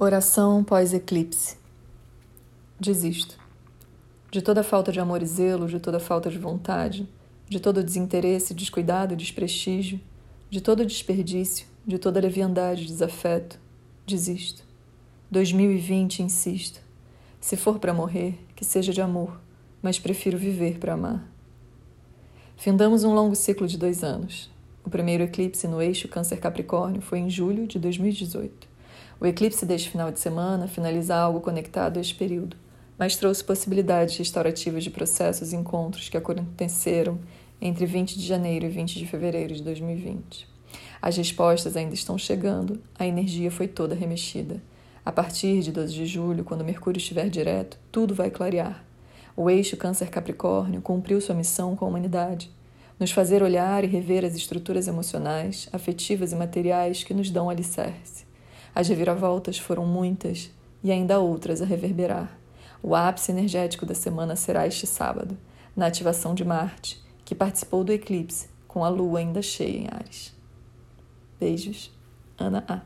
Oração pós-eclipse. Desisto. De toda falta de amor e zelo, de toda falta de vontade, de todo desinteresse, descuidado e desprestígio, de todo desperdício, de toda leviandade e desafeto, desisto. 2020, insisto. Se for para morrer, que seja de amor, mas prefiro viver para amar. Findamos um longo ciclo de dois anos. O primeiro eclipse no eixo Câncer-Capricórnio foi em julho de 2018. O eclipse deste final de semana finaliza algo conectado a este período, mas trouxe possibilidades restaurativas de processos e encontros que aconteceram entre 20 de janeiro e 20 de fevereiro de 2020. As respostas ainda estão chegando, a energia foi toda remexida. A partir de 12 de julho, quando Mercúrio estiver direto, tudo vai clarear. O eixo Câncer-Capricórnio cumpriu sua missão com a humanidade nos fazer olhar e rever as estruturas emocionais, afetivas e materiais que nos dão alicerce. As reviravoltas foram muitas e ainda outras a reverberar. O ápice energético da semana será este sábado, na ativação de Marte, que participou do eclipse com a lua ainda cheia em Ares. Beijos, Ana A.